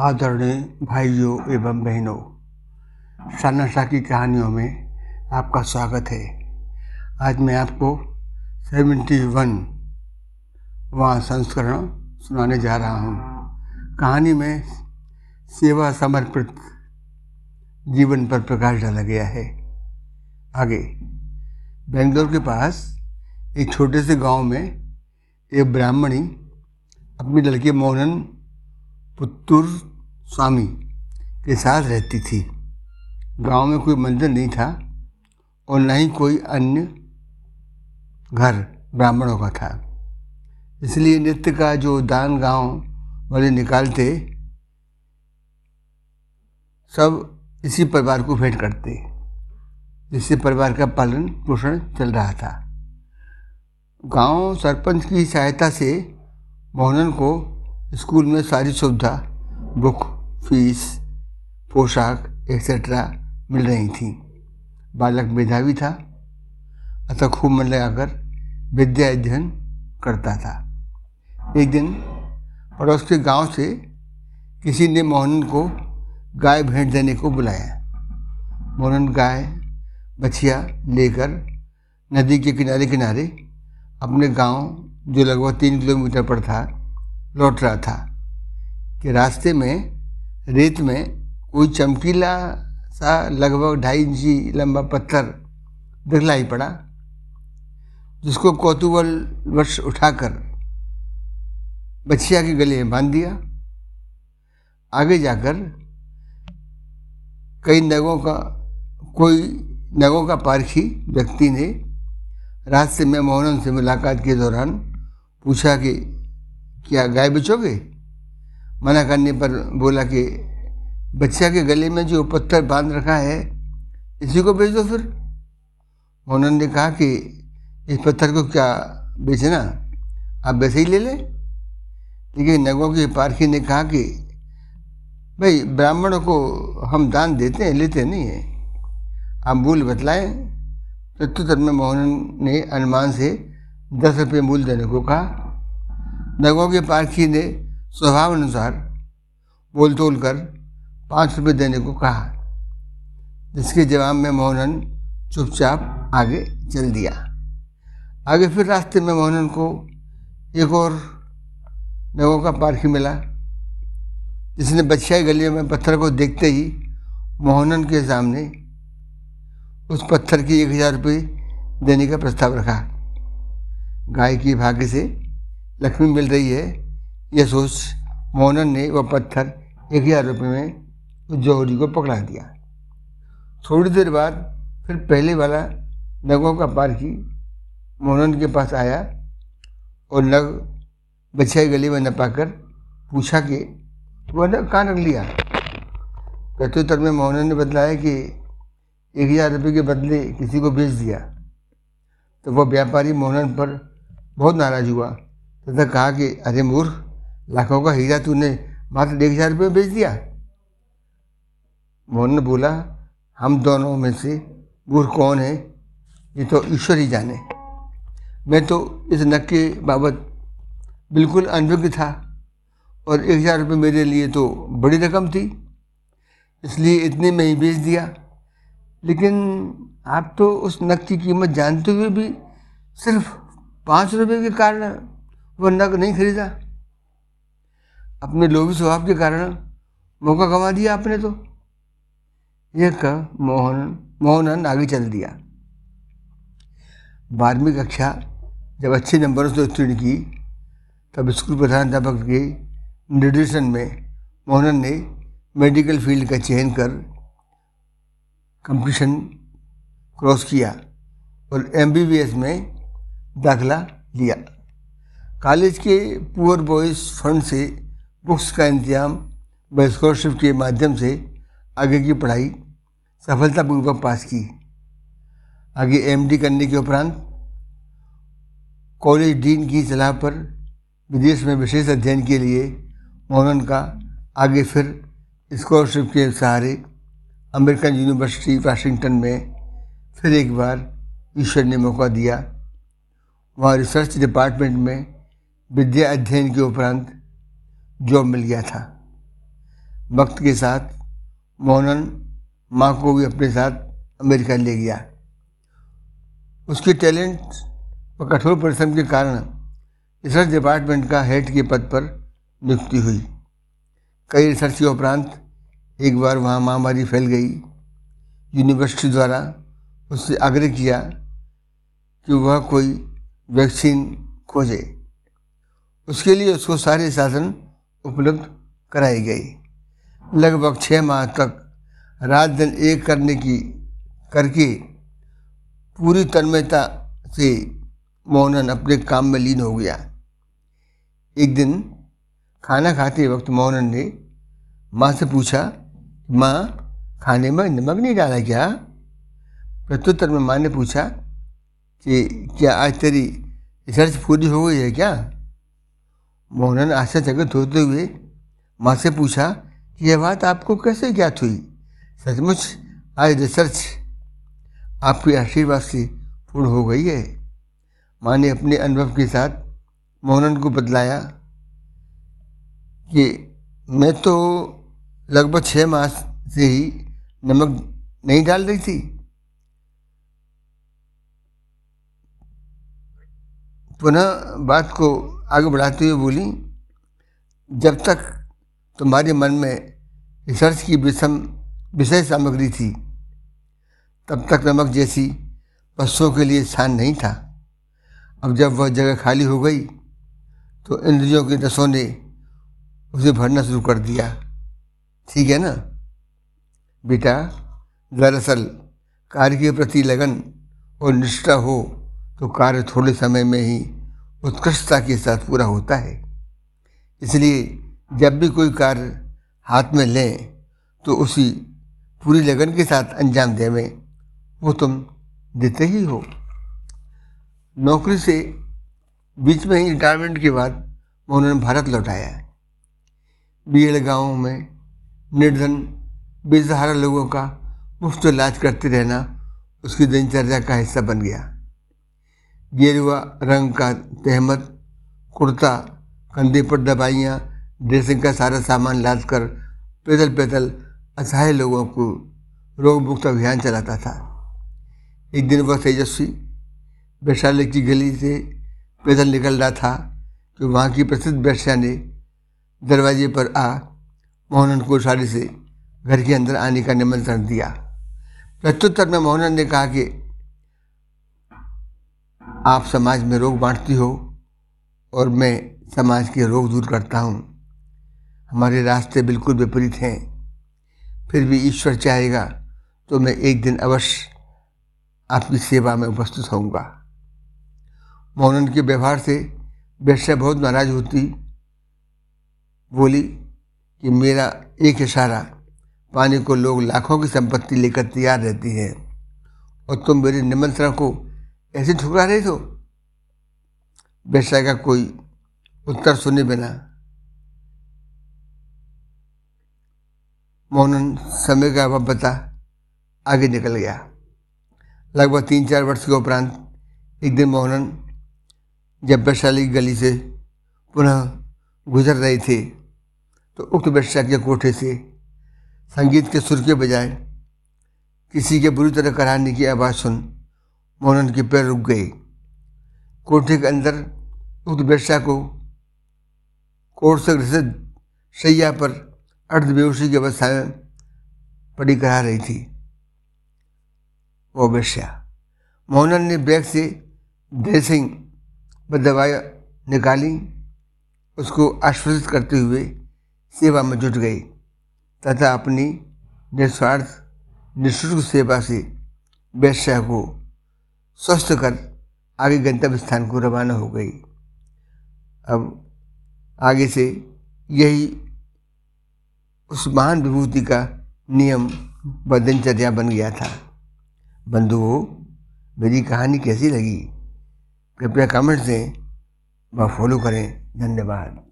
आदरणीय भाइयों एवं बहनों शाह की कहानियों में आपका स्वागत है। आज मैं आपको सेवेंटी वन वहाँ संस्करण सुनाने जा रहा हूँ। कहानी में सेवा समर्पित जीवन पर प्रकाश डाला गया है। आगे, बेंगलोर के पास एक छोटे से गाँव में एक ब्राह्मणी अपनी लड़की मोहनन पुत्तुर स्वामी के साथ रहती थी। गाँव में कोई मंदिर नहीं था और न ही कोई अन्य घर ब्राह्मणों का था। इसलिए नृत्य का जो दान गाँव वाले निकालते, सब इसी परिवार को भेंट करते। जिससे परिवार का पालन पोषण चल रहा था। गाँव सरपंच की सहायता से मोहनन को स्कूल में सारी सुविधा, बुक, फ़ीस, पोशाक एक्सेट्रा मिल रही थी। बालक मेधावी था, अतः खूब मन लगाकर विद्या अध्ययन करता था। एक दिन पड़ोस के गाँव से किसी ने मोहन को गाय भेंट देने को बुलाया। मोहन गाय, बछिया लेकर नदी के किनारे किनारे अपने गाँव, जो लगभग तीन किलोमीटर पर था लौट रहा था कि रास्ते में, रेत में कोई चमकीला सा लगभग ढाई इंची लंबा पत्थर दिखलाई पड़ा, जिसको कौतूहल वर्ष उठाकर बछिया के गले में बाँध दिया। आगे जाकर कई नगों का, कोई नगों का पारखी व्यक्ति ने रास्ते में मोहन से मुलाकात के दौरान पूछा कि क्या गाय बेचोगे मना करने पर बोला कि, बच्चा के गले में जो पत्थर बाँध रखा है, इसी को बेच दो फिर। मोहनन ने कहा कि, इस पत्थर को क्या बेचना? आप वैसे ही ले लें। लेकिन नगों की पारखी ने कहा कि, भाई, ब्राह्मणों को हम दान देते हैं, लेते नहीं हैं। आप मूल बतलाएँ। प्रत्युत्तर में मोहन ने अनुमान से दस रुपये मूल देने को कहा। नगों के पारखी ने स्वभाव अनुसार बोल तोल कर पाँच रुपये देने को कहा, जिसके जवाब में मोहनन चुपचाप आगे चल दिया। आगे फिर रास्ते में मोहनन को एक और नगों का पारखी मिला, जिसने बच्चा गली में पत्थर को देखते ही मोहनन के सामने उस पत्थर की एक हज़ार रुपये देने का प्रस्ताव रखा। गाय की भाग्य से लक्ष्मी मिल रही है। यह सोच मोहनन ने वह पत्थर एक हज़ार रुपये में उस जौहरी को पकड़ा दिया। थोड़ी देर बाद फिर पहले वाला नगों का पारखी मोहनन के पास आया और नग बछाई गली में न पाकर पूछा कि, वह नग कहाँ रख लिया? प्रत्युत्तर में मोहनन ने बतलाया कि एक हज़ार रुपये के बदले किसी को बेच दिया। तो वह व्यापारी मोहनन पर बहुत नाराज़ हुआ। तथा कहा कि, अरे मूर्ख, लाखों का हीरा तूने मात्र एक हज़ार रुपये बेच दिया? मोहन ने बोला, हम दोनों में से मूर्ख कौन है? ये तो ईश्वर ही जाने। मैं तो इस नक के बाबत बिल्कुल अनभिज्ञ था और एक हज़ार रुपये मेरे लिए तो बड़ी रकम थी, इसलिए इतने में ही बेच दिया। लेकिन आप तो उस नक की कीमत जानते हुए भी सिर्फ़ पाँच रुपये के कारण वो नग नहीं खरीदा। अपने लोभी स्वभाव के कारण मौका गंवा दिया आपने तो। यह कह मोहन मोहनन आगे चल दिया। बारहवीं कक्षा जब अच्छे नंबरों से उत्तीर्ण की, तब स्कूल प्रधानाध्यापक के निर्देशन में मोहनन ने मेडिकल फ़ील्ड का चयन कर कंपटीशन क्रॉस किया और एमबीबीएस में दाखला लिया। कॉलेज के पुअर बॉयज़ फंड से बुक्स का इंतज़ाम व स्कॉलरशिप के माध्यम से आगे की पढ़ाई सफलतापूर्वक पास की। आगे एमडी करने के उपरांत कॉलेज डीन की सलाह पर विदेश में विशेष अध्ययन के लिए मोहन का आगे फिर स्कॉलरशिप के सहारे अमेरिकन यूनिवर्सिटी वाशिंगटन में फिर एक बार ईश्वर ने मौका दिया। वहाँ रिसर्च डिपार्टमेंट में विद्या अध्ययन के उपरांत जॉब मिल गया था। वक्त के साथ मोहनन माँ को भी अपने साथ अमेरिका ले गया। उसके टैलेंट और कठोर परिश्रम के कारण रिसर्च डिपार्टमेंट का हेड के पद पर नियुक्ति हुई। कई रिसर्च के उपरांत एक बार वहाँ महामारी फैल गई। यूनिवर्सिटी द्वारा उससे आग्रह किया कि वह कोई वैक्सीन खोजे। उसके लिए उसको सारे साधन उपलब्ध कराई गई। लगभग छः माह तक रात दिन एक करने की करके पूरी तन्मयता से मोहनन अपने काम में लीन हो गया। एक दिन खाना खाते वक्त मोहनन ने माँ से पूछा, माँ, खाने में नमक नहीं डाला क्या? प्रत्युत्तर में माँ ने पूछा कि, क्या आज तेरी रिसर्च पूरी हो गई है क्या? मोहनन आश्चर्यचकित होते हुए माँ से पूछा कि यह बात आपको कैसे ज्ञात हुई? सचमुच आज रिसर्च। आपके आशीर्वाद से पूर्ण हो गई है। माँ ने अपने अनुभव के साथ मोहनन को बतलाया कि मैं तो लगभग छः मास से ही नमक नहीं डाल रही थी। पुनः बात को आगे बढ़ाते हुए बोली, जब तक तुम्हारे मन में रिसर्च की विषम, विषय सामग्री थी, तब तक नमक जैसी पशुओं के लिए स्थान नहीं था। अब जब वह जगह खाली हो गई तो इंद्रियों के दसों ने उसे भरना शुरू कर दिया। ठीक है ना? बेटा, दरअसल कार्य के प्रति लगन और निष्ठा हो तो कार्य थोड़े समय में ही उत्कृष्टता के साथ पूरा होता है। इसलिए जब भी कोई कार्य हाथ में लें तो उसी पूरी लगन के साथ अंजाम देवें वो तुम देते ही हो। नौकरी से बीच में ही रिटायरमेंट के बाद उन्होंने भारत लौटाया। बीएड गाँव में निर्धन, बेसहारा लोगों का मुफ़्त इलाज करते रहना उसकी दिनचर्या का हिस्सा बन गया। गेरुआ, रंग का तहमत, कुर्ता, कंधे पर दवाइयाँ, ड्रेसिंग का सारा सामान लाद कर पैदल पैदल असहाय लोगों को रोग मुक्त अभियान चलाता था। एक दिन वह तेजस्वी, वैशाली की गली से पैदल निकल रहा था कि वहाँ की प्रसिद्ध वैश्या ने दरवाजे पर आ, मोहनन को इशारे से घर के अंदर आने का निमंत्रण दिया। प्रत्युत्तर में मोहनन ने कहा कि आप समाज में रोग बांटती हो और मैं समाज के रोग दूर करता हूँ। हमारे रास्ते बिल्कुल विपरीत हैं। फिर भी ईश्वर चाहेगा तो मैं एक दिन अवश्य आपकी सेवा में उपस्थित होऊँगा। मोहनन के व्यवहार से वैश्या बहुत नाराज़ होती। बोली कि मेरा एक इशारा, पाने को लोग लाखों की संपत्ति लेकर तैयार रहती हैं और तुम मेरे निमंत्रण को ऐसे ठुकरा रहे हो वैश्या का कोई उत्तर सुने बिना। मोहनन समय का बता आगे निकल गया। लगभग तीन चार वर्ष के उपरांत एक दिन मोहनन जब वैशाली गली से पुनः गुजर रहे थे तो उक्त वैश्या के कोठे से संगीत के सुर के बजाय किसी के बुरी तरह कराने की आवाज़ सुन मोहनन के पैर रुक गए। कोठे के अंदर उक्त वैश्या को कोर्ट से ग्रसित शैया पर अर्धबेहोशी की अवस्था में पड़ी करा रही थी। वो वैश्या मोहनन ने बैग से ड्रेसिंग व दवाई निकाली। उसको आश्वसित करते हुए सेवा में जुट गई तथा अपनी निस्वार्थ, निःशुल्क सेवा से वैश्या को स्वस्थ कर आगे गंतव्य स्थान को रवाना हो गई। अब आगे से यही उस महान विभूति का नियम व दिनचर्या बन गया था। बंधुओं मेरी कहानी कैसी लगी? कृपया कमेंट दें व फॉलो करें। धन्यवाद।